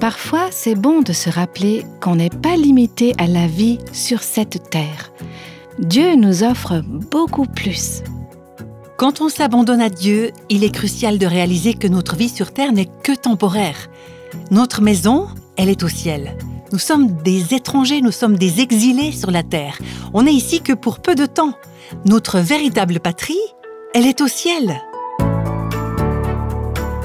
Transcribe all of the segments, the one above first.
Parfois, c'est bon de se rappeler qu'on n'est pas limité à la vie sur cette terre. Dieu nous offre beaucoup plus. Quand on s'abandonne à Dieu, il est crucial de réaliser que notre vie sur terre n'est que temporaire. Notre maison, elle est au ciel. Nous sommes des étrangers, nous sommes des exilés sur la terre. On n'est ici que pour peu de temps. Notre véritable patrie, elle est au ciel.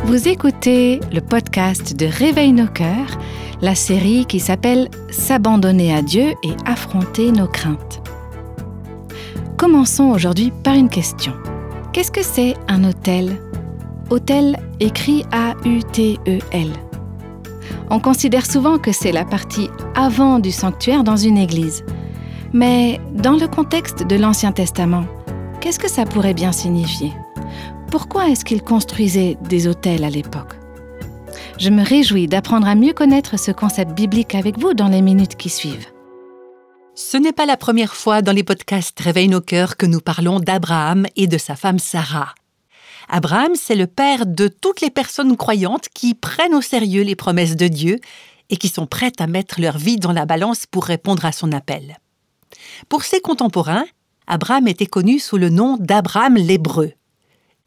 Vous écoutez le podcast de Réveil nos cœurs, la série qui s'appelle S'abandonner à Dieu et affronter nos craintes. Commençons aujourd'hui par une question. Qu'est-ce que c'est un hôtel Hôtel écrit A-U-T-E-L. On considère souvent que c'est la partie avant du sanctuaire dans une église. Mais dans le contexte de l'Ancien Testament, qu'est-ce que ça pourrait bien signifier? Pourquoi est-ce qu'ils construisaient des hôtels à l'époque? Je me réjouis d'apprendre à mieux connaître ce concept biblique avec vous dans les minutes qui suivent. Ce n'est pas la première fois dans les podcasts Réveille nos cœurs que nous parlons d'Abraham et de sa femme Sarah. Abraham, c'est le père de toutes les personnes croyantes qui prennent au sérieux les promesses de Dieu et qui sont prêtes à mettre leur vie dans la balance pour répondre à son appel. Pour ses contemporains, Abraham était connu sous le nom d'Abraham l'Hébreu.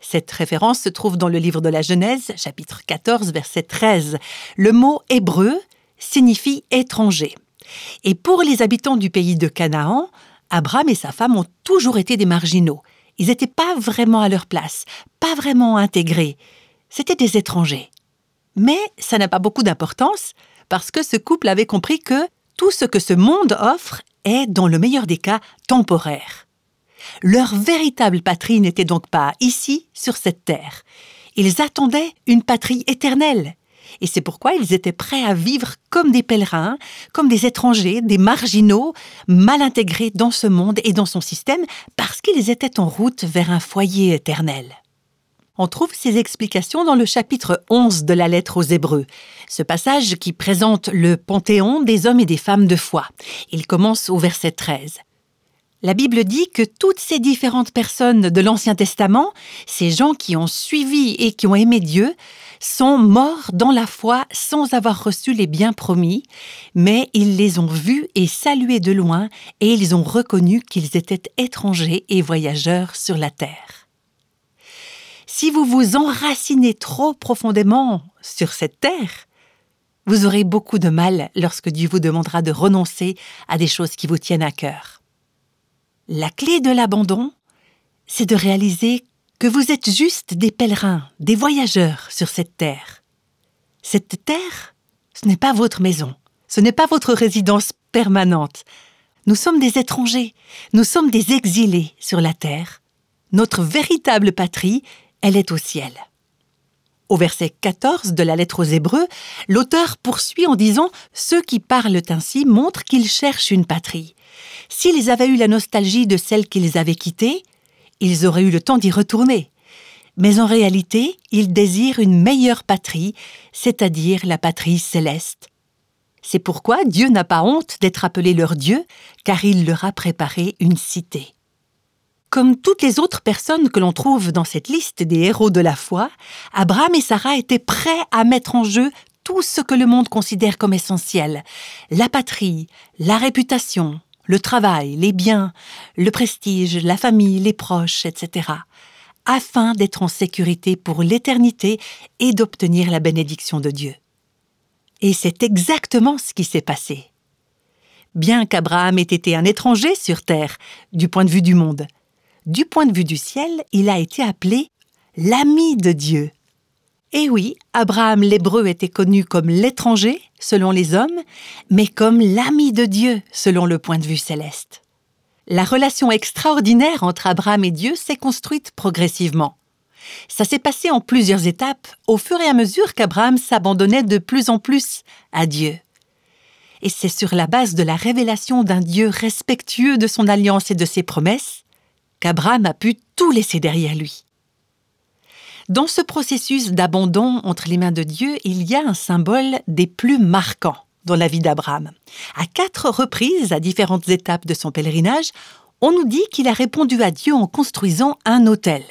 Cette référence se trouve dans le livre de la Genèse, chapitre 14, verset 13. Le mot hébreu signifie étranger. Et pour les habitants du pays de Canaan, Abraham et sa femme ont toujours été des marginaux. Ils n'étaient pas vraiment à leur place, pas vraiment intégrés. C'étaient des étrangers. Mais ça n'a pas beaucoup d'importance parce que ce couple avait compris que tout ce que ce monde offre est, dans le meilleur des cas, temporaire. Leur véritable patrie n'était donc pas ici, sur cette terre. Ils attendaient une patrie éternelle. Et c'est pourquoi ils étaient prêts à vivre comme des pèlerins, comme des étrangers, des marginaux, mal intégrés dans ce monde et dans son système, parce qu'ils étaient en route vers un foyer éternel. On trouve ces explications dans le chapitre 11 de la lettre aux Hébreux, ce passage qui présente le panthéon des hommes et des femmes de foi. Il commence au verset 13 la Bible dit que toutes ces différentes personnes de l'Ancien Testament, ces gens qui ont suivi et qui ont aimé Dieu, sont morts dans la foi sans avoir reçu les biens promis, mais ils les ont vus et salués de loin, et ils ont reconnu qu'ils étaient étrangers et voyageurs sur la terre. Si vous vous enracinez trop profondément sur cette terre, vous aurez beaucoup de mal lorsque Dieu vous demandera de renoncer à des choses qui vous tiennent à cœur. La clé de l'abandon, c'est de réaliser que vous êtes juste des pèlerins, des voyageurs sur cette terre. Cette terre, ce n'est pas votre maison, ce n'est pas votre résidence permanente. Nous sommes des étrangers, nous sommes des exilés sur la terre. Notre véritable patrie, elle est au ciel. Au verset 14 de la lettre aux Hébreux, l'auteur poursuit en disant Ceux qui parlent ainsi montrent qu'ils cherchent une patrie. S'ils avaient eu la nostalgie de celle qu'ils avaient quittée, ils auraient eu le temps d'y retourner. Mais en réalité, ils désirent une meilleure patrie, c'est-à-dire la patrie céleste. C'est pourquoi Dieu n'a pas honte d'être appelé leur Dieu, car il leur a préparé une cité. Comme toutes les autres personnes que l'on trouve dans cette liste des héros de la foi, Abraham et Sarah étaient prêts à mettre en jeu tout ce que le monde considère comme essentiel la patrie, la réputation, le travail, les biens, le prestige, la famille, les proches, etc., afin d'être en sécurité pour l'éternité et d'obtenir la bénédiction de Dieu. Et c'est exactement ce qui s'est passé. Bien qu'Abraham ait été un étranger sur terre, du point de vue du monde, du point de vue du ciel, il a été appelé l'ami de Dieu. Et oui, Abraham l'hébreu était connu comme l'étranger, selon les hommes, mais comme l'ami de Dieu, selon le point de vue céleste. La relation extraordinaire entre Abraham et Dieu s'est construite progressivement. Ça s'est passé en plusieurs étapes au fur et à mesure qu'Abraham s'abandonnait de plus en plus à Dieu. Et c'est sur la base de la révélation d'un Dieu respectueux de son alliance et de ses promesses qu'Abraham a pu tout laisser derrière lui. Dans ce processus d'abandon entre les mains de Dieu, il y a un symbole des plus marquants dans la vie d'Abraham. À quatre reprises, à différentes étapes de son pèlerinage, on nous dit qu'il a répondu à Dieu en construisant un autel.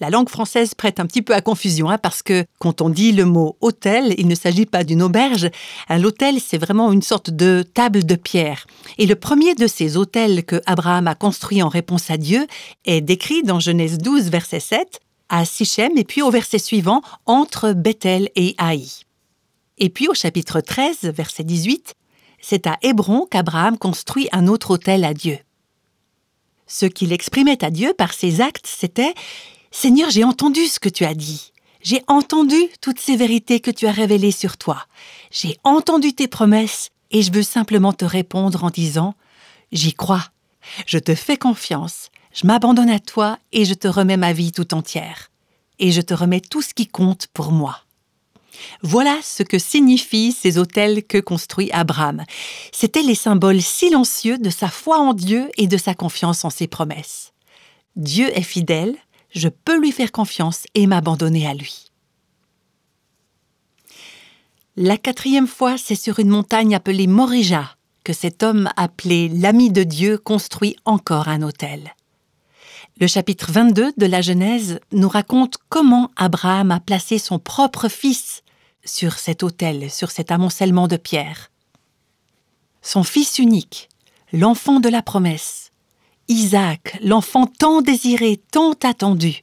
La langue française prête un petit peu à confusion, hein, parce que quand on dit le mot hôtel, il ne s'agit pas d'une auberge. L'hôtel, c'est vraiment une sorte de table de pierre. Et le premier de ces hôtels que Abraham a construit en réponse à Dieu est décrit dans Genèse 12, verset 7, à Sichem, et puis au verset suivant, entre Bethel et Haï. Et puis au chapitre 13, verset 18, c'est à Hébron qu'Abraham construit un autre hôtel à Dieu. Ce qu'il exprimait à Dieu par ses actes, c'était Seigneur, j'ai entendu ce que tu as dit. J'ai entendu toutes ces vérités que tu as révélées sur toi. J'ai entendu tes promesses et je veux simplement te répondre en disant J'y crois. Je te fais confiance. Je m'abandonne à toi et je te remets ma vie tout entière. Et je te remets tout ce qui compte pour moi. Voilà ce que signifient ces hôtels que construit Abraham. C'étaient les symboles silencieux de sa foi en Dieu et de sa confiance en ses promesses. Dieu est fidèle, je peux lui faire confiance et m'abandonner à lui. La quatrième fois, c'est sur une montagne appelée Morija que cet homme appelé l'ami de Dieu construit encore un hôtel. Le chapitre 22 de la Genèse nous raconte comment Abraham a placé son propre fils sur cet hôtel, sur cet amoncellement de pierres. Son fils unique, l'enfant de la promesse, Isaac, l'enfant tant désiré, tant attendu.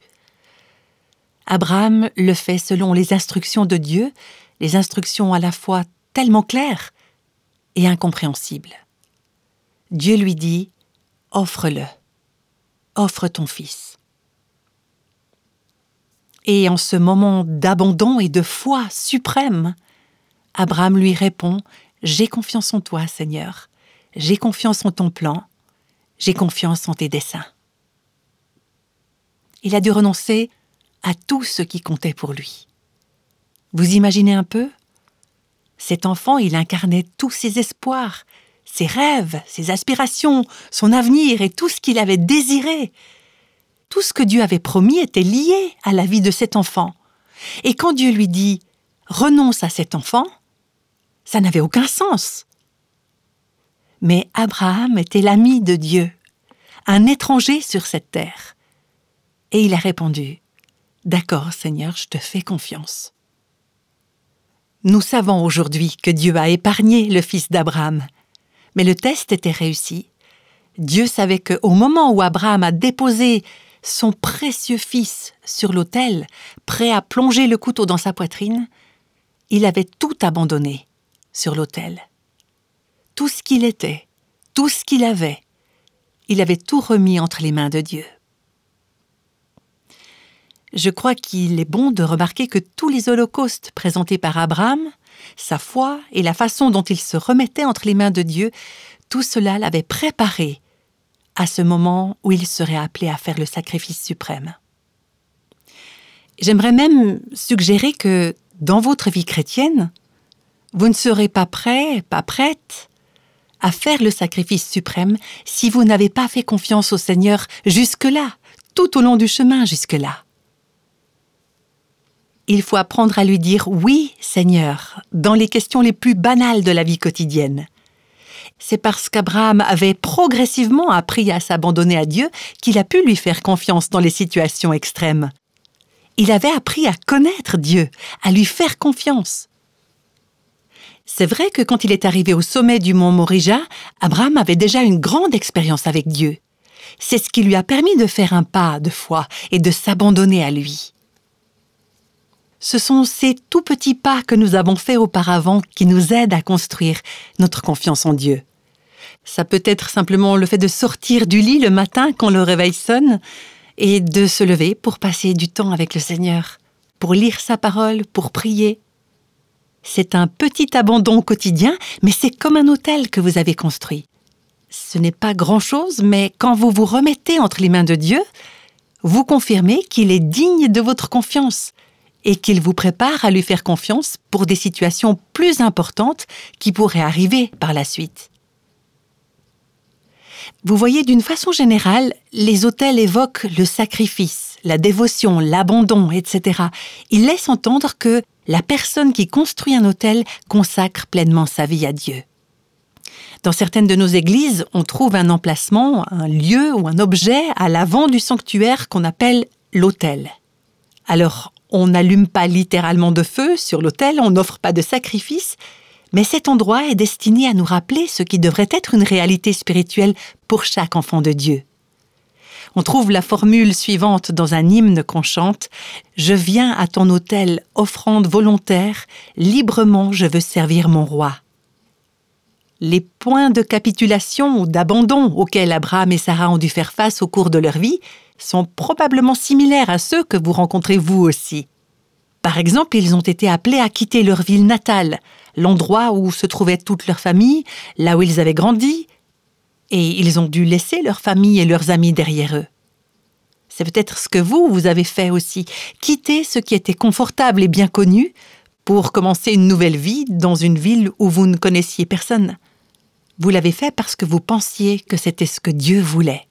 Abraham le fait selon les instructions de Dieu, les instructions à la fois tellement claires et incompréhensibles. Dieu lui dit Offre-le, offre ton fils. Et en ce moment d'abandon et de foi suprême, Abraham lui répond J'ai confiance en toi, Seigneur, j'ai confiance en ton plan, j'ai confiance en tes desseins. Il a dû renoncer à tout ce qui comptait pour lui. Vous imaginez un peu? Cet enfant, il incarnait tous ses espoirs, ses rêves, ses aspirations, son avenir et tout ce qu'il avait désiré. Tout ce que Dieu avait promis était lié à la vie de cet enfant. Et quand Dieu lui dit renonce à cet enfant, ça n'avait aucun sens. Mais Abraham était l'ami de Dieu, un étranger sur cette terre. Et il a répondu, D'accord Seigneur, je te fais confiance. Nous savons aujourd'hui que Dieu a épargné le fils d'Abraham, mais le test était réussi. Dieu savait qu'au moment où Abraham a déposé son précieux fils sur l'autel, prêt à plonger le couteau dans sa poitrine, il avait tout abandonné sur l'autel tout ce qu'il était, tout ce qu'il avait. Il avait tout remis entre les mains de Dieu. Je crois qu'il est bon de remarquer que tous les holocaustes présentés par Abraham, sa foi et la façon dont il se remettait entre les mains de Dieu, tout cela l'avait préparé à ce moment où il serait appelé à faire le sacrifice suprême. J'aimerais même suggérer que dans votre vie chrétienne, vous ne serez pas prêt, pas prête à faire le sacrifice suprême si vous n'avez pas fait confiance au Seigneur jusque-là, tout au long du chemin jusque-là. Il faut apprendre à lui dire oui, Seigneur, dans les questions les plus banales de la vie quotidienne. C'est parce qu'Abraham avait progressivement appris à s'abandonner à Dieu qu'il a pu lui faire confiance dans les situations extrêmes. Il avait appris à connaître Dieu, à lui faire confiance. C'est vrai que quand il est arrivé au sommet du mont Morija, Abraham avait déjà une grande expérience avec Dieu. C'est ce qui lui a permis de faire un pas de foi et de s'abandonner à lui. Ce sont ces tout petits pas que nous avons faits auparavant qui nous aident à construire notre confiance en Dieu. Ça peut être simplement le fait de sortir du lit le matin quand le réveil sonne et de se lever pour passer du temps avec le Seigneur, pour lire sa parole, pour prier, c'est un petit abandon quotidien, mais c'est comme un hôtel que vous avez construit. Ce n'est pas grand-chose, mais quand vous vous remettez entre les mains de Dieu, vous confirmez qu'il est digne de votre confiance et qu'il vous prépare à lui faire confiance pour des situations plus importantes qui pourraient arriver par la suite. Vous voyez, d'une façon générale, les hôtels évoquent le sacrifice, la dévotion, l'abandon, etc. Ils laissent entendre que la personne qui construit un hôtel consacre pleinement sa vie à Dieu. Dans certaines de nos églises, on trouve un emplacement, un lieu ou un objet à l'avant du sanctuaire qu'on appelle l'autel. Alors, on n'allume pas littéralement de feu sur l'autel, on n'offre pas de sacrifice, mais cet endroit est destiné à nous rappeler ce qui devrait être une réalité spirituelle pour chaque enfant de Dieu. On trouve la formule suivante dans un hymne qu'on chante Je viens à ton autel, offrande volontaire, librement je veux servir mon roi. Les points de capitulation ou d'abandon auxquels Abraham et Sarah ont dû faire face au cours de leur vie sont probablement similaires à ceux que vous rencontrez vous aussi. Par exemple, ils ont été appelés à quitter leur ville natale, l'endroit où se trouvait toute leur famille, là où ils avaient grandi, et ils ont dû laisser leur famille et leurs amis derrière eux. C'est peut-être ce que vous, vous avez fait aussi, quitter ce qui était confortable et bien connu pour commencer une nouvelle vie dans une ville où vous ne connaissiez personne. Vous l'avez fait parce que vous pensiez que c'était ce que Dieu voulait.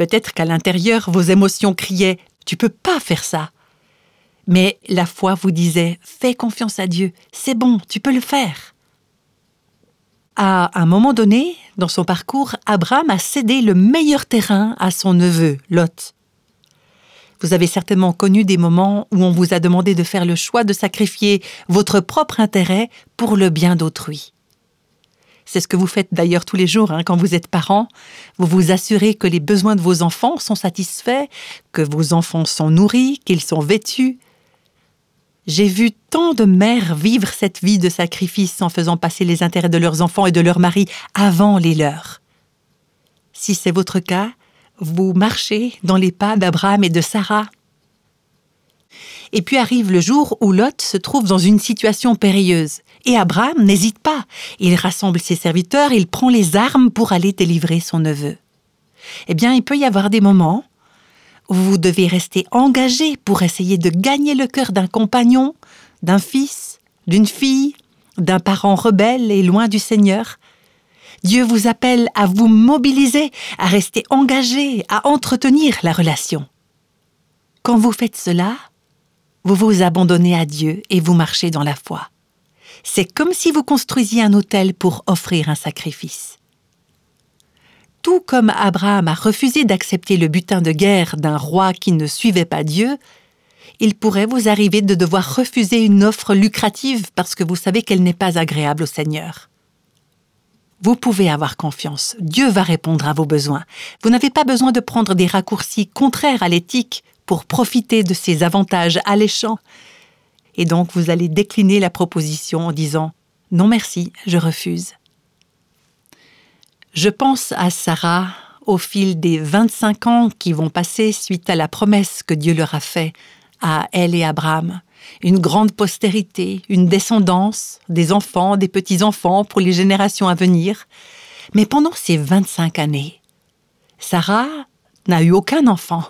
Peut-être qu'à l'intérieur, vos émotions criaient ⁇ Tu peux pas faire ça !⁇ Mais la foi vous disait ⁇ Fais confiance à Dieu, c'est bon, tu peux le faire !⁇ À un moment donné, dans son parcours, Abraham a cédé le meilleur terrain à son neveu, Lot. Vous avez certainement connu des moments où on vous a demandé de faire le choix de sacrifier votre propre intérêt pour le bien d'autrui. C'est ce que vous faites d'ailleurs tous les jours hein, quand vous êtes parent. Vous vous assurez que les besoins de vos enfants sont satisfaits, que vos enfants sont nourris, qu'ils sont vêtus. J'ai vu tant de mères vivre cette vie de sacrifice en faisant passer les intérêts de leurs enfants et de leur mari avant les leurs. Si c'est votre cas, vous marchez dans les pas d'Abraham et de Sarah. Et puis arrive le jour où Lot se trouve dans une situation périlleuse. Et Abraham n'hésite pas. Il rassemble ses serviteurs, il prend les armes pour aller délivrer son neveu. Eh bien, il peut y avoir des moments où vous devez rester engagé pour essayer de gagner le cœur d'un compagnon, d'un fils, d'une fille, d'un parent rebelle et loin du Seigneur. Dieu vous appelle à vous mobiliser, à rester engagé, à entretenir la relation. Quand vous faites cela, vous vous abandonnez à Dieu et vous marchez dans la foi. C'est comme si vous construisiez un autel pour offrir un sacrifice. Tout comme Abraham a refusé d'accepter le butin de guerre d'un roi qui ne suivait pas Dieu, il pourrait vous arriver de devoir refuser une offre lucrative parce que vous savez qu'elle n'est pas agréable au Seigneur. Vous pouvez avoir confiance, Dieu va répondre à vos besoins. Vous n'avez pas besoin de prendre des raccourcis contraires à l'éthique pour profiter de ces avantages alléchants. Et donc vous allez décliner la proposition en disant Non merci, je refuse. Je pense à Sarah au fil des 25 ans qui vont passer suite à la promesse que Dieu leur a faite à elle et Abraham. Une grande postérité, une descendance, des enfants, des petits-enfants pour les générations à venir. Mais pendant ces 25 années, Sarah n'a eu aucun enfant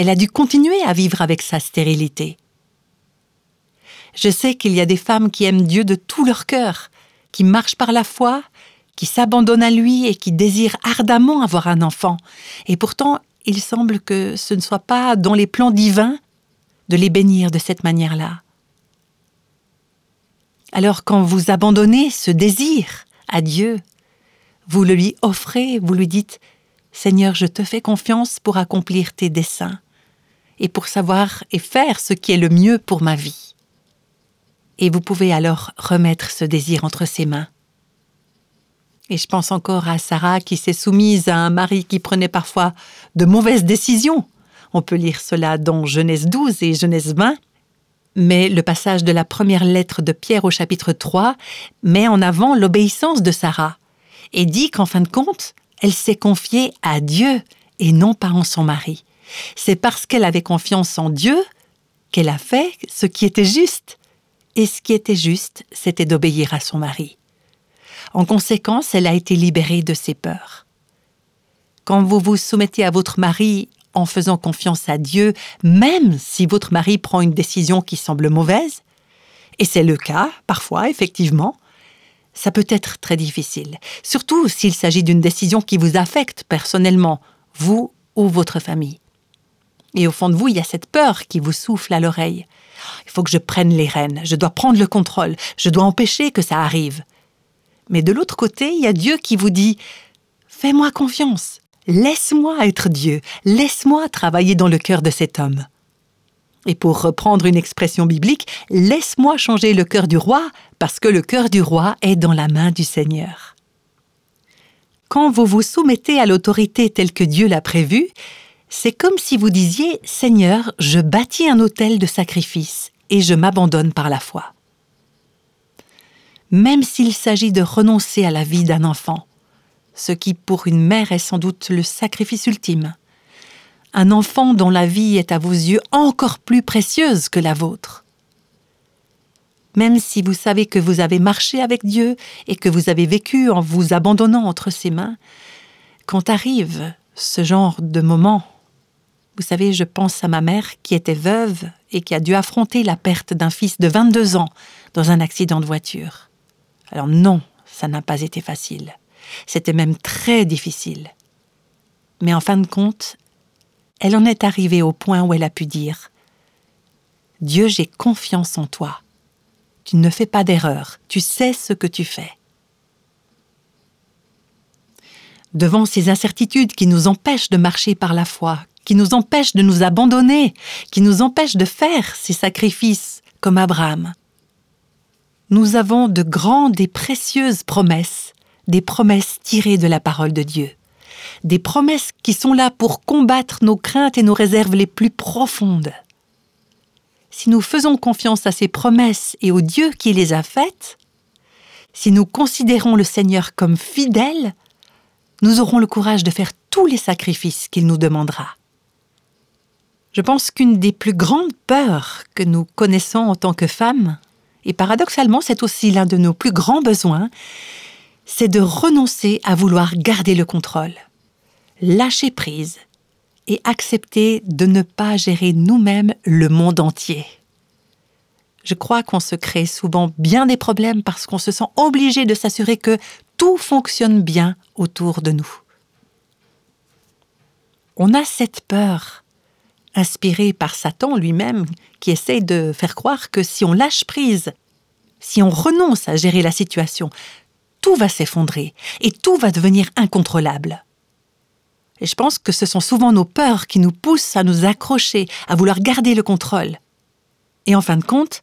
elle a dû continuer à vivre avec sa stérilité. Je sais qu'il y a des femmes qui aiment Dieu de tout leur cœur, qui marchent par la foi, qui s'abandonnent à lui et qui désirent ardemment avoir un enfant. Et pourtant, il semble que ce ne soit pas dans les plans divins de les bénir de cette manière-là. Alors quand vous abandonnez ce désir à Dieu, vous le lui offrez, vous lui dites Seigneur, je te fais confiance pour accomplir tes desseins et pour savoir et faire ce qui est le mieux pour ma vie. Et vous pouvez alors remettre ce désir entre ses mains. Et je pense encore à Sarah qui s'est soumise à un mari qui prenait parfois de mauvaises décisions. On peut lire cela dans Genèse 12 et Genèse 20. Mais le passage de la première lettre de Pierre au chapitre 3 met en avant l'obéissance de Sarah et dit qu'en fin de compte, elle s'est confiée à Dieu et non pas en son mari. C'est parce qu'elle avait confiance en Dieu qu'elle a fait ce qui était juste. Et ce qui était juste, c'était d'obéir à son mari. En conséquence, elle a été libérée de ses peurs. Quand vous vous soumettez à votre mari en faisant confiance à Dieu, même si votre mari prend une décision qui semble mauvaise, et c'est le cas, parfois, effectivement, ça peut être très difficile, surtout s'il s'agit d'une décision qui vous affecte personnellement, vous ou votre famille. Et au fond de vous, il y a cette peur qui vous souffle à l'oreille. Il faut que je prenne les rênes, je dois prendre le contrôle, je dois empêcher que ça arrive. Mais de l'autre côté, il y a Dieu qui vous dit Fais-moi confiance, laisse-moi être Dieu, laisse-moi travailler dans le cœur de cet homme. Et pour reprendre une expression biblique, laisse-moi changer le cœur du roi, parce que le cœur du roi est dans la main du Seigneur. Quand vous vous soumettez à l'autorité telle que Dieu l'a prévue, c'est comme si vous disiez Seigneur, je bâtis un autel de sacrifice et je m'abandonne par la foi. Même s'il s'agit de renoncer à la vie d'un enfant, ce qui pour une mère est sans doute le sacrifice ultime, un enfant dont la vie est à vos yeux encore plus précieuse que la vôtre. Même si vous savez que vous avez marché avec Dieu et que vous avez vécu en vous abandonnant entre ses mains, quand arrive ce genre de moment, vous savez, je pense à ma mère qui était veuve et qui a dû affronter la perte d'un fils de 22 ans dans un accident de voiture. Alors non, ça n'a pas été facile. C'était même très difficile. Mais en fin de compte, elle en est arrivée au point où elle a pu dire Dieu, j'ai confiance en toi. Tu ne fais pas d'erreur, tu sais ce que tu fais. Devant ces incertitudes qui nous empêchent de marcher par la foi, qui nous empêchent de nous abandonner, qui nous empêchent de faire ces sacrifices comme Abraham, nous avons de grandes et précieuses promesses, des promesses tirées de la parole de Dieu des promesses qui sont là pour combattre nos craintes et nos réserves les plus profondes. Si nous faisons confiance à ces promesses et au Dieu qui les a faites, si nous considérons le Seigneur comme fidèle, nous aurons le courage de faire tous les sacrifices qu'il nous demandera. Je pense qu'une des plus grandes peurs que nous connaissons en tant que femmes, et paradoxalement c'est aussi l'un de nos plus grands besoins, c'est de renoncer à vouloir garder le contrôle lâcher prise et accepter de ne pas gérer nous-mêmes le monde entier. Je crois qu'on se crée souvent bien des problèmes parce qu'on se sent obligé de s'assurer que tout fonctionne bien autour de nous. On a cette peur, inspirée par Satan lui-même, qui essaye de faire croire que si on lâche prise, si on renonce à gérer la situation, tout va s'effondrer et tout va devenir incontrôlable. Et je pense que ce sont souvent nos peurs qui nous poussent à nous accrocher, à vouloir garder le contrôle. Et en fin de compte,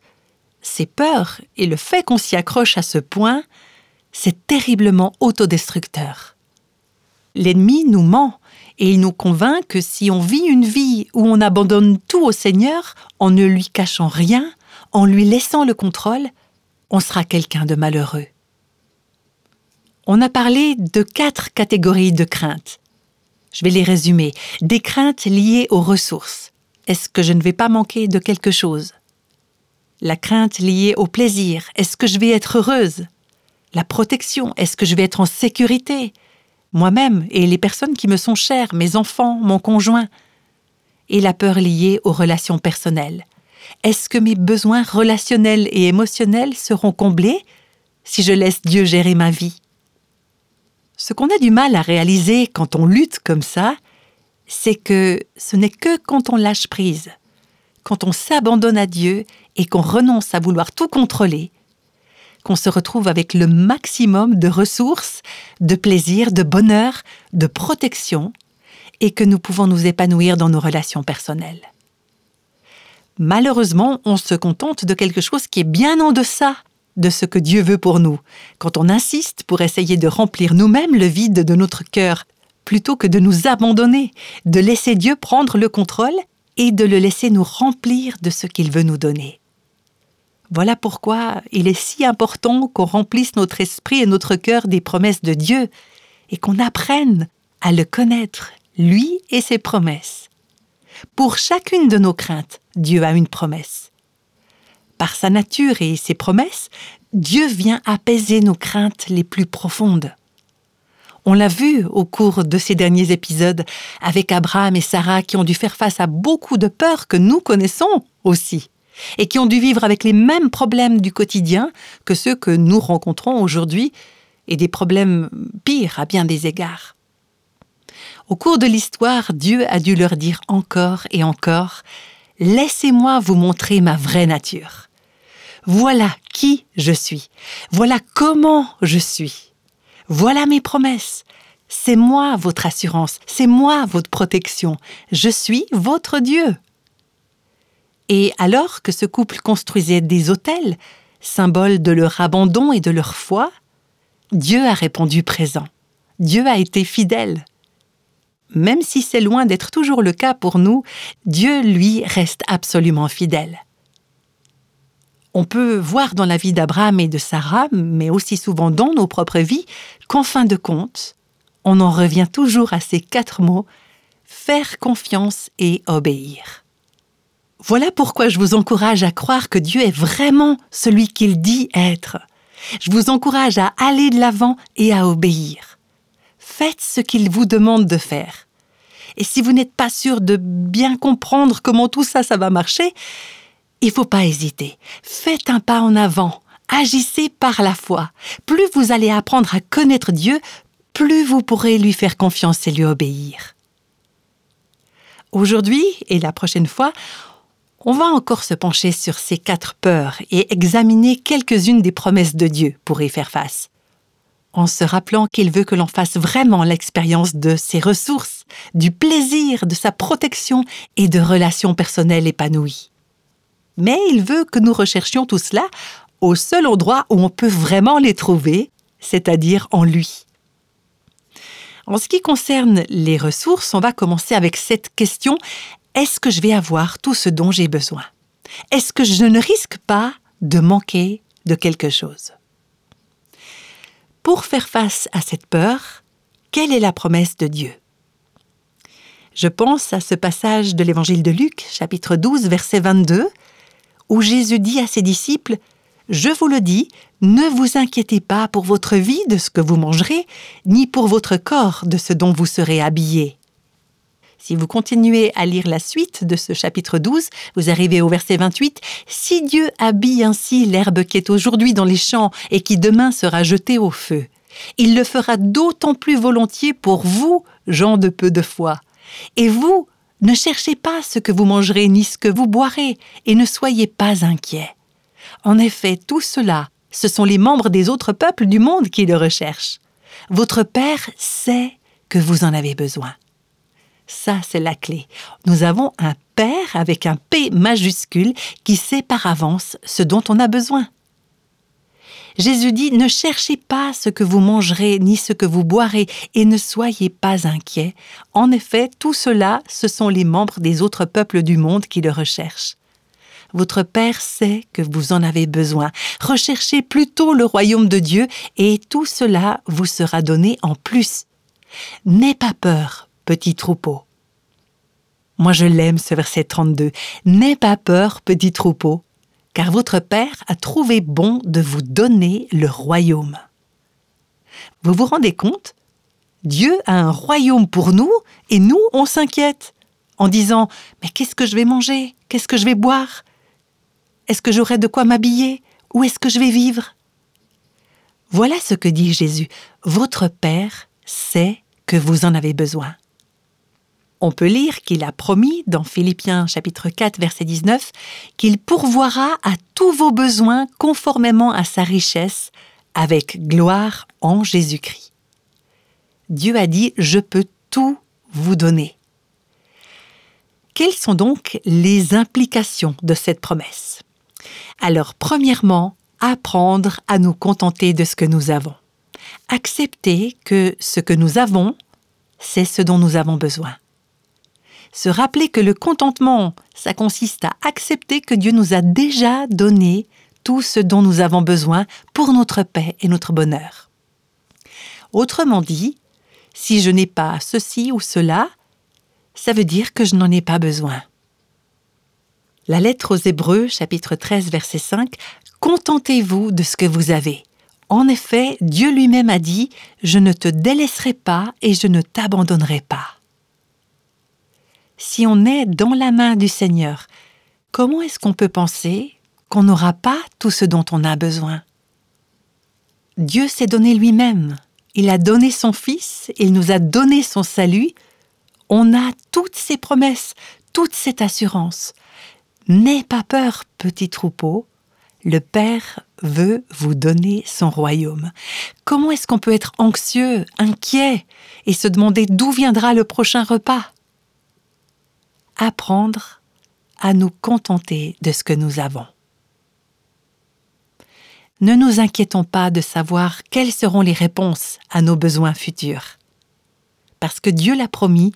ces peurs et le fait qu'on s'y accroche à ce point, c'est terriblement autodestructeur. L'ennemi nous ment et il nous convainc que si on vit une vie où on abandonne tout au Seigneur, en ne lui cachant rien, en lui laissant le contrôle, on sera quelqu'un de malheureux. On a parlé de quatre catégories de craintes. Je vais les résumer. Des craintes liées aux ressources. Est-ce que je ne vais pas manquer de quelque chose? La crainte liée au plaisir. Est-ce que je vais être heureuse? La protection. Est-ce que je vais être en sécurité? Moi-même et les personnes qui me sont chères, mes enfants, mon conjoint. Et la peur liée aux relations personnelles. Est-ce que mes besoins relationnels et émotionnels seront comblés si je laisse Dieu gérer ma vie? Ce qu'on a du mal à réaliser quand on lutte comme ça, c'est que ce n'est que quand on lâche prise, quand on s'abandonne à Dieu et qu'on renonce à vouloir tout contrôler, qu'on se retrouve avec le maximum de ressources, de plaisir, de bonheur, de protection, et que nous pouvons nous épanouir dans nos relations personnelles. Malheureusement, on se contente de quelque chose qui est bien en deçà de ce que Dieu veut pour nous, quand on insiste pour essayer de remplir nous-mêmes le vide de notre cœur, plutôt que de nous abandonner, de laisser Dieu prendre le contrôle et de le laisser nous remplir de ce qu'il veut nous donner. Voilà pourquoi il est si important qu'on remplisse notre esprit et notre cœur des promesses de Dieu et qu'on apprenne à le connaître, lui et ses promesses. Pour chacune de nos craintes, Dieu a une promesse par sa nature et ses promesses, Dieu vient apaiser nos craintes les plus profondes. On l'a vu au cours de ces derniers épisodes avec Abraham et Sarah qui ont dû faire face à beaucoup de peurs que nous connaissons aussi et qui ont dû vivre avec les mêmes problèmes du quotidien que ceux que nous rencontrons aujourd'hui et des problèmes pires à bien des égards. Au cours de l'histoire, Dieu a dû leur dire encore et encore Laissez-moi vous montrer ma vraie nature. Voilà qui je suis. Voilà comment je suis. Voilà mes promesses. C'est moi votre assurance. C'est moi votre protection. Je suis votre Dieu. Et alors que ce couple construisait des autels, symbole de leur abandon et de leur foi, Dieu a répondu présent. Dieu a été fidèle. Même si c'est loin d'être toujours le cas pour nous, Dieu, lui, reste absolument fidèle. On peut voir dans la vie d'Abraham et de Sarah, mais aussi souvent dans nos propres vies, qu'en fin de compte, on en revient toujours à ces quatre mots faire confiance et obéir. Voilà pourquoi je vous encourage à croire que Dieu est vraiment celui qu'il dit être. Je vous encourage à aller de l'avant et à obéir. Faites ce qu'il vous demande de faire. Et si vous n'êtes pas sûr de bien comprendre comment tout ça, ça va marcher, il faut pas hésiter. Faites un pas en avant. Agissez par la foi. Plus vous allez apprendre à connaître Dieu, plus vous pourrez lui faire confiance et lui obéir. Aujourd'hui et la prochaine fois, on va encore se pencher sur ces quatre peurs et examiner quelques-unes des promesses de Dieu pour y faire face. En se rappelant qu'il veut que l'on fasse vraiment l'expérience de ses ressources, du plaisir, de sa protection et de relations personnelles épanouies. Mais il veut que nous recherchions tout cela au seul endroit où on peut vraiment les trouver, c'est-à-dire en lui. En ce qui concerne les ressources, on va commencer avec cette question est-ce que je vais avoir tout ce dont j'ai besoin? Est-ce que je ne risque pas de manquer de quelque chose? Pour faire face à cette peur, quelle est la promesse de Dieu? Je pense à ce passage de l'évangile de Luc, chapitre 12, verset 22, où Jésus dit à ses disciples Je vous le dis, ne vous inquiétez pas pour votre vie de ce que vous mangerez, ni pour votre corps de ce dont vous serez habillés. Si vous continuez à lire la suite de ce chapitre 12, vous arrivez au verset 28. Si Dieu habille ainsi l'herbe qui est aujourd'hui dans les champs et qui demain sera jetée au feu, il le fera d'autant plus volontiers pour vous, gens de peu de foi. Et vous, ne cherchez pas ce que vous mangerez ni ce que vous boirez, et ne soyez pas inquiets. En effet, tout cela, ce sont les membres des autres peuples du monde qui le recherchent. Votre Père sait que vous en avez besoin. Ça, c'est la clé. Nous avons un Père avec un P majuscule qui sait par avance ce dont on a besoin. Jésus dit, ne cherchez pas ce que vous mangerez ni ce que vous boirez et ne soyez pas inquiets. En effet, tout cela, ce sont les membres des autres peuples du monde qui le recherchent. Votre Père sait que vous en avez besoin. Recherchez plutôt le royaume de Dieu et tout cela vous sera donné en plus. N'aie pas peur, petit troupeau. Moi je l'aime ce verset 32. N'aie pas peur, petit troupeau, car votre Père a trouvé bon de vous donner le royaume. Vous vous rendez compte? Dieu a un royaume pour nous et nous, on s'inquiète en disant Mais qu'est-ce que je vais manger? Qu'est-ce que je vais boire? Est-ce que j'aurai de quoi m'habiller? Où est-ce que je vais vivre? Voilà ce que dit Jésus. Votre Père sait que vous en avez besoin. On peut lire qu'il a promis dans Philippiens chapitre 4 verset 19 qu'il pourvoira à tous vos besoins conformément à sa richesse avec gloire en Jésus-Christ. Dieu a dit je peux tout vous donner. Quelles sont donc les implications de cette promesse? Alors premièrement, apprendre à nous contenter de ce que nous avons. Accepter que ce que nous avons, c'est ce dont nous avons besoin se rappeler que le contentement, ça consiste à accepter que Dieu nous a déjà donné tout ce dont nous avons besoin pour notre paix et notre bonheur. Autrement dit, si je n'ai pas ceci ou cela, ça veut dire que je n'en ai pas besoin. La lettre aux Hébreux, chapitre 13, verset 5, Contentez-vous de ce que vous avez. En effet, Dieu lui-même a dit, Je ne te délaisserai pas et je ne t'abandonnerai pas si on est dans la main du Seigneur, comment est-ce qu'on peut penser qu'on n'aura pas tout ce dont on a besoin? Dieu s'est donné lui-même. Il a donné son Fils, il nous a donné son salut. On a toutes ces promesses, toute cette assurance. N'aie pas peur, petit troupeau. Le Père veut vous donner son royaume. Comment est-ce qu'on peut être anxieux, inquiet et se demander d'où viendra le prochain repas? Apprendre à nous contenter de ce que nous avons. Ne nous inquiétons pas de savoir quelles seront les réponses à nos besoins futurs. Parce que Dieu l'a promis,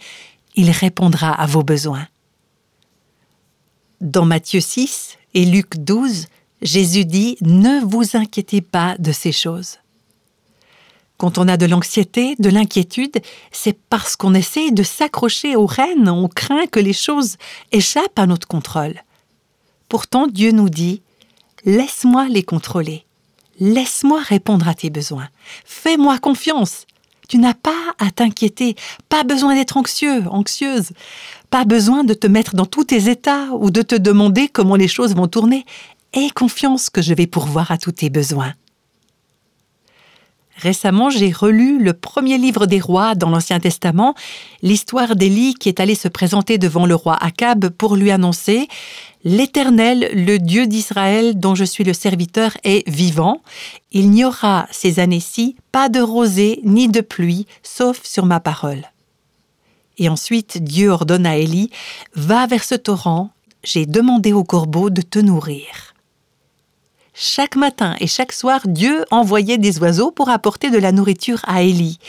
il répondra à vos besoins. Dans Matthieu 6 et Luc 12, Jésus dit ⁇ Ne vous inquiétez pas de ces choses ⁇ Quand on a de l'anxiété, de l'inquiétude, c'est parce qu'on essaie de s'accrocher aux rênes, on craint que les choses échappent à notre contrôle. Pourtant Dieu nous dit ⁇ Laisse-moi les contrôler, laisse-moi répondre à tes besoins, fais-moi confiance, tu n'as pas à t'inquiéter, pas besoin d'être anxieux, anxieuse, pas besoin de te mettre dans tous tes états ou de te demander comment les choses vont tourner. Aie confiance que je vais pourvoir à tous tes besoins. Récemment, j'ai relu le premier livre des rois dans l'Ancien Testament, l'histoire d'Élie qui est allé se présenter devant le roi Akab pour lui annoncer L'Éternel, le Dieu d'Israël dont je suis le serviteur, est vivant. Il n'y aura ces années-ci pas de rosée ni de pluie, sauf sur ma parole. Et ensuite Dieu ordonne à Élie Va vers ce torrent, j'ai demandé au corbeau de te nourrir. Chaque matin et chaque soir, Dieu envoyait des oiseaux pour apporter de la nourriture à Élie.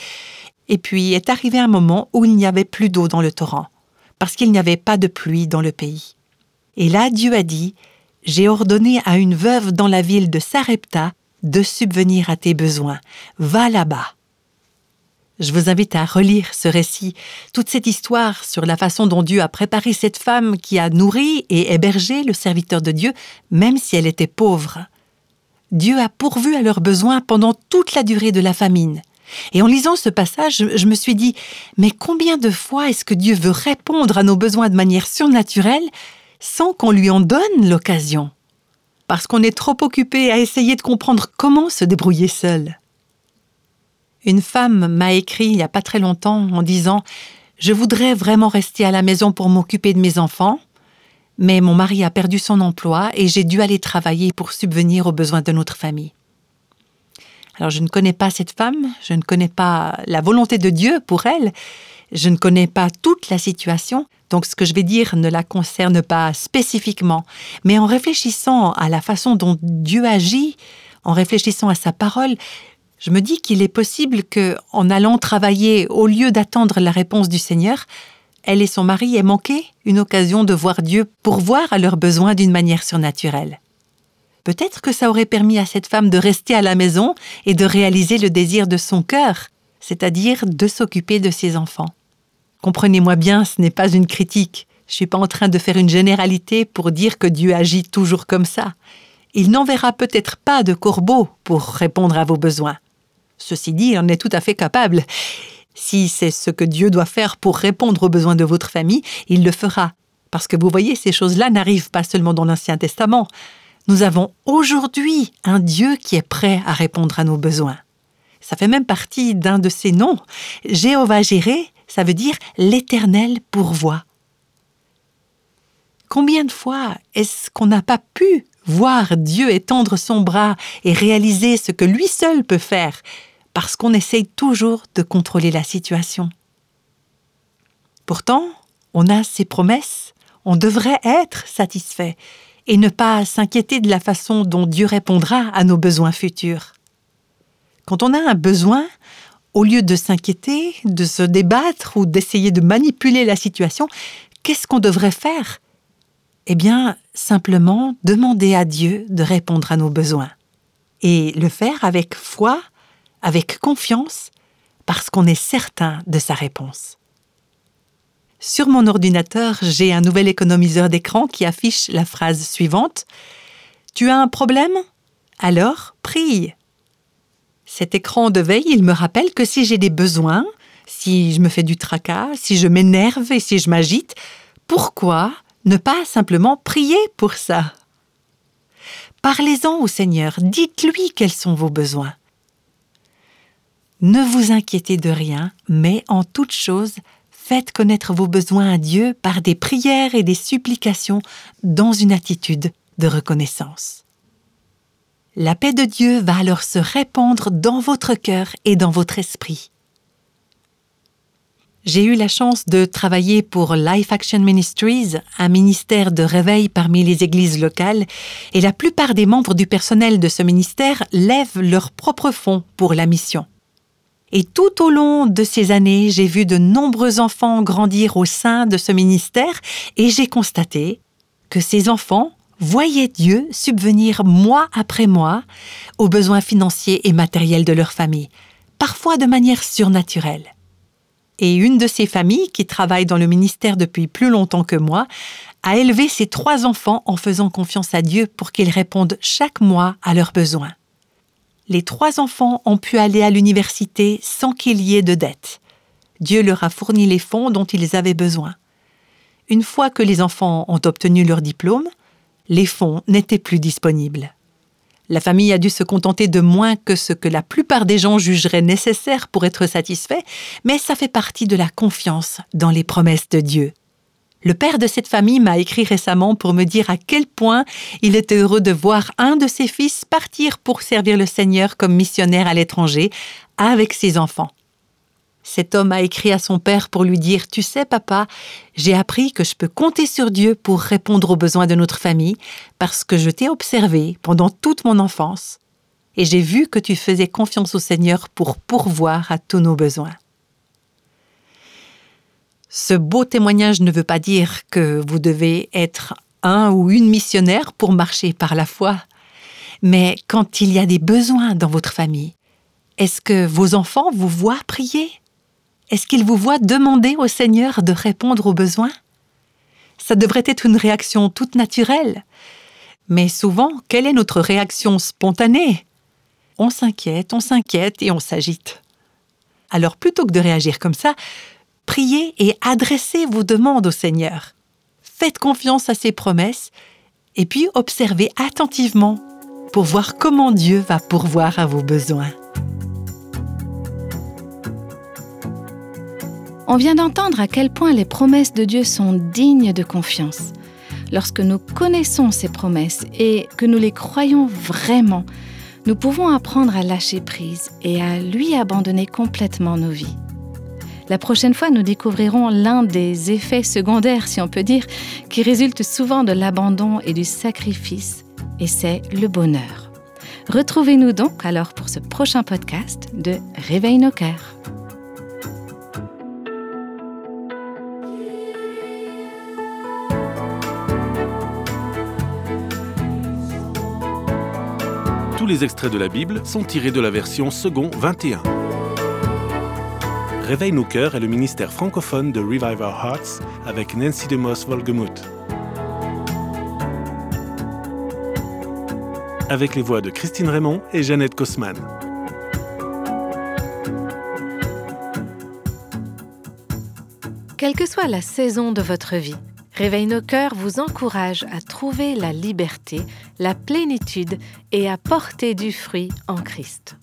Et puis est arrivé un moment où il n'y avait plus d'eau dans le torrent, parce qu'il n'y avait pas de pluie dans le pays. Et là, Dieu a dit, J'ai ordonné à une veuve dans la ville de Sarepta de subvenir à tes besoins. Va là-bas. Je vous invite à relire ce récit, toute cette histoire sur la façon dont Dieu a préparé cette femme qui a nourri et hébergé le serviteur de Dieu, même si elle était pauvre. Dieu a pourvu à leurs besoins pendant toute la durée de la famine. Et en lisant ce passage, je me suis dit, mais combien de fois est-ce que Dieu veut répondre à nos besoins de manière surnaturelle sans qu'on lui en donne l'occasion? Parce qu'on est trop occupé à essayer de comprendre comment se débrouiller seul. Une femme m'a écrit il n'y a pas très longtemps en disant Je voudrais vraiment rester à la maison pour m'occuper de mes enfants, mais mon mari a perdu son emploi et j'ai dû aller travailler pour subvenir aux besoins de notre famille. Alors je ne connais pas cette femme, je ne connais pas la volonté de Dieu pour elle, je ne connais pas toute la situation, donc ce que je vais dire ne la concerne pas spécifiquement, mais en réfléchissant à la façon dont Dieu agit, en réfléchissant à sa parole, je me dis qu'il est possible que, en allant travailler au lieu d'attendre la réponse du Seigneur, elle et son mari aient manqué une occasion de voir Dieu pourvoir à leurs besoins d'une manière surnaturelle. Peut-être que ça aurait permis à cette femme de rester à la maison et de réaliser le désir de son cœur, c'est-à-dire de s'occuper de ses enfants. Comprenez-moi bien, ce n'est pas une critique. Je ne suis pas en train de faire une généralité pour dire que Dieu agit toujours comme ça. Il n'enverra peut-être pas de corbeau pour répondre à vos besoins. Ceci dit, il en est tout à fait capable. Si c'est ce que Dieu doit faire pour répondre aux besoins de votre famille, il le fera. Parce que vous voyez, ces choses-là n'arrivent pas seulement dans l'Ancien Testament. Nous avons aujourd'hui un Dieu qui est prêt à répondre à nos besoins. Ça fait même partie d'un de ses noms. Jéhovah Jiré, ça veut dire l'Éternel pourvoit. Combien de fois est-ce qu'on n'a pas pu voir Dieu étendre son bras et réaliser ce que lui seul peut faire parce qu'on essaye toujours de contrôler la situation. Pourtant, on a ses promesses, on devrait être satisfait et ne pas s'inquiéter de la façon dont Dieu répondra à nos besoins futurs. Quand on a un besoin, au lieu de s'inquiéter, de se débattre ou d'essayer de manipuler la situation, qu'est-ce qu'on devrait faire? Eh bien, simplement demander à Dieu de répondre à nos besoins. Et le faire avec foi avec confiance parce qu'on est certain de sa réponse. Sur mon ordinateur, j'ai un nouvel économiseur d'écran qui affiche la phrase suivante Tu as un problème? Alors prie. Cet écran de veille, il me rappelle que si j'ai des besoins, si je me fais du tracas, si je m'énerve et si je m'agite, pourquoi ne pas simplement prier pour ça? Parlez-en au Seigneur, dites-lui quels sont vos besoins. Ne vous inquiétez de rien, mais en toute chose, faites connaître vos besoins à Dieu par des prières et des supplications dans une attitude de reconnaissance. La paix de Dieu va alors se répandre dans votre cœur et dans votre esprit. J'ai eu la chance de travailler pour Life Action Ministries, un ministère de réveil parmi les églises locales, et la plupart des membres du personnel de ce ministère lèvent leurs propres fonds pour la mission. Et tout au long de ces années, j'ai vu de nombreux enfants grandir au sein de ce ministère et j'ai constaté que ces enfants voyaient Dieu subvenir mois après mois aux besoins financiers et matériels de leur famille, parfois de manière surnaturelle. Et une de ces familles, qui travaille dans le ministère depuis plus longtemps que moi, a élevé ses trois enfants en faisant confiance à Dieu pour qu'ils répondent chaque mois à leurs besoins. Les trois enfants ont pu aller à l'université sans qu'il y ait de dette. Dieu leur a fourni les fonds dont ils avaient besoin. Une fois que les enfants ont obtenu leur diplôme, les fonds n'étaient plus disponibles. La famille a dû se contenter de moins que ce que la plupart des gens jugeraient nécessaire pour être satisfaits, mais ça fait partie de la confiance dans les promesses de Dieu. Le père de cette famille m'a écrit récemment pour me dire à quel point il était heureux de voir un de ses fils partir pour servir le Seigneur comme missionnaire à l'étranger avec ses enfants. Cet homme a écrit à son père pour lui dire Tu sais, papa, j'ai appris que je peux compter sur Dieu pour répondre aux besoins de notre famille parce que je t'ai observé pendant toute mon enfance et j'ai vu que tu faisais confiance au Seigneur pour pourvoir à tous nos besoins. Ce beau témoignage ne veut pas dire que vous devez être un ou une missionnaire pour marcher par la foi, mais quand il y a des besoins dans votre famille, est-ce que vos enfants vous voient prier? Est-ce qu'il vous voit demander au Seigneur de répondre aux besoins? Ça devrait être une réaction toute naturelle. Mais souvent, quelle est notre réaction spontanée? On s'inquiète, on s'inquiète et on s'agite. Alors plutôt que de réagir comme ça, priez et adressez vos demandes au Seigneur. Faites confiance à ses promesses et puis observez attentivement pour voir comment Dieu va pourvoir à vos besoins. On vient d'entendre à quel point les promesses de Dieu sont dignes de confiance. Lorsque nous connaissons ces promesses et que nous les croyons vraiment, nous pouvons apprendre à lâcher prise et à lui abandonner complètement nos vies. La prochaine fois, nous découvrirons l'un des effets secondaires, si on peut dire, qui résultent souvent de l'abandon et du sacrifice, et c'est le bonheur. Retrouvez-nous donc alors pour ce prochain podcast de Réveille nos cœurs. Tous les extraits de la Bible sont tirés de la version second 21. Réveille nos cœurs est le ministère francophone de Revive Our Hearts avec Nancy DeMoss Volgemuth. Avec les voix de Christine Raymond et Jeannette Kosman. Quelle que soit la saison de votre vie, Réveille nos cœurs vous encourage à trouver la liberté, la plénitude et à porter du fruit en Christ.